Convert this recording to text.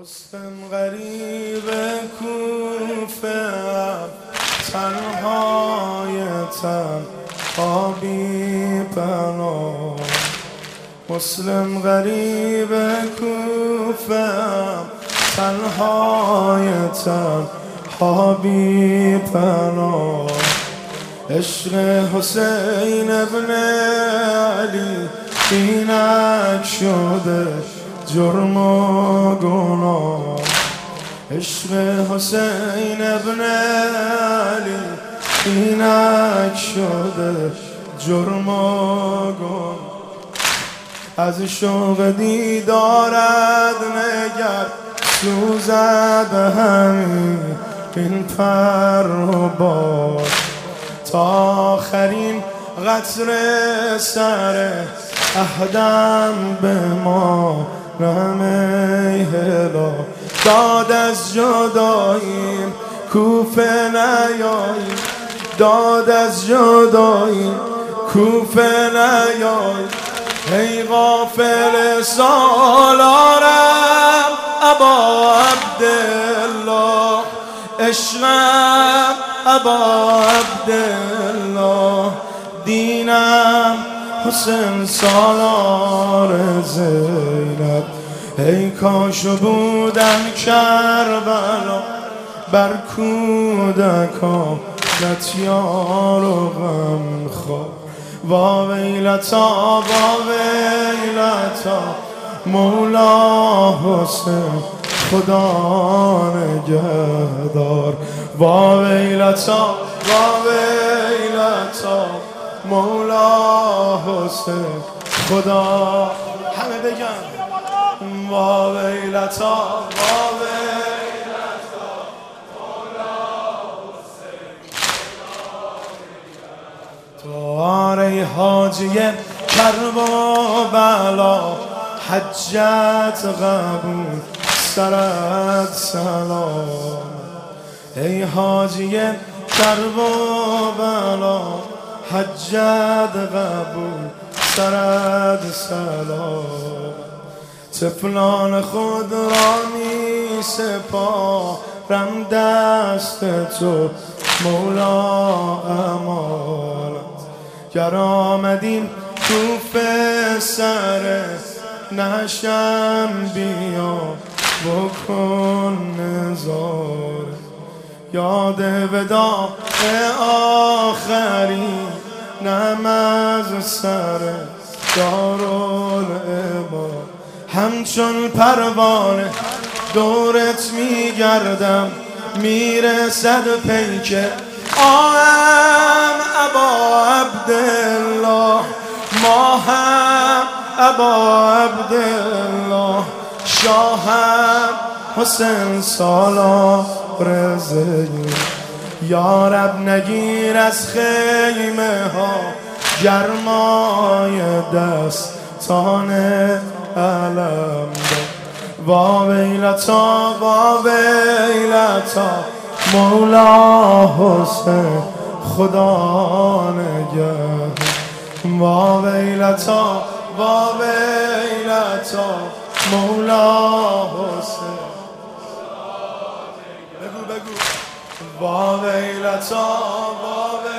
حسن غریب کوفه تنهای تنها بی پناه. مسلم غریب کوفه تنهای تنها بی پناه. عشق حسین ابن علی اینک شده. جرم و گناه. عشق حسین ابن علی اینک شده جرم و گناه. از شوق دیدارد نگر سوزد همین این پر و بار تا آخرین قطر سر اهدم به ما رمه هلا. داد از جداییم کوفه نیاییم. داد از جداییم کوفه نیاییم. ای غافل سالارم ابا عبدالله. عشقم ابا عبدالله. دینم حسین سالار زینب. ای کاش بودم کربلا بر کودکا نتیار و غم خواه وا ویلتا وا ویلتا مولا حسین خدا نگهدار. وا ویلتا وا ویلتا. مولا حسین خدا. همه بگن. وا ویلتا وا ویلتا تو آره حاجی کرب و بلا حجت قبول سرت سلام. ای حاجی کرب و بلا حجت قبول سرد سلام. تفلان خود را می سپارم دست تو مولا امانت گر آمدیم تو سر نشم بیا بکن نزار یاد وداع آخری نماز سر دارالعبا همچون پروانه دورت میگردم می‌رسد پیکه آهم ابا عبدالله. ما هم ابا عبدالله. شاهم حسین سالا رزقی یا رب نگیر از خیمه ها گرمای دستان علم وا ویلتا وا ویلتا مولا حسین خدا نگه وا ویلتا وا ویلتا مولا حسین. بگو بگو وا ویلتا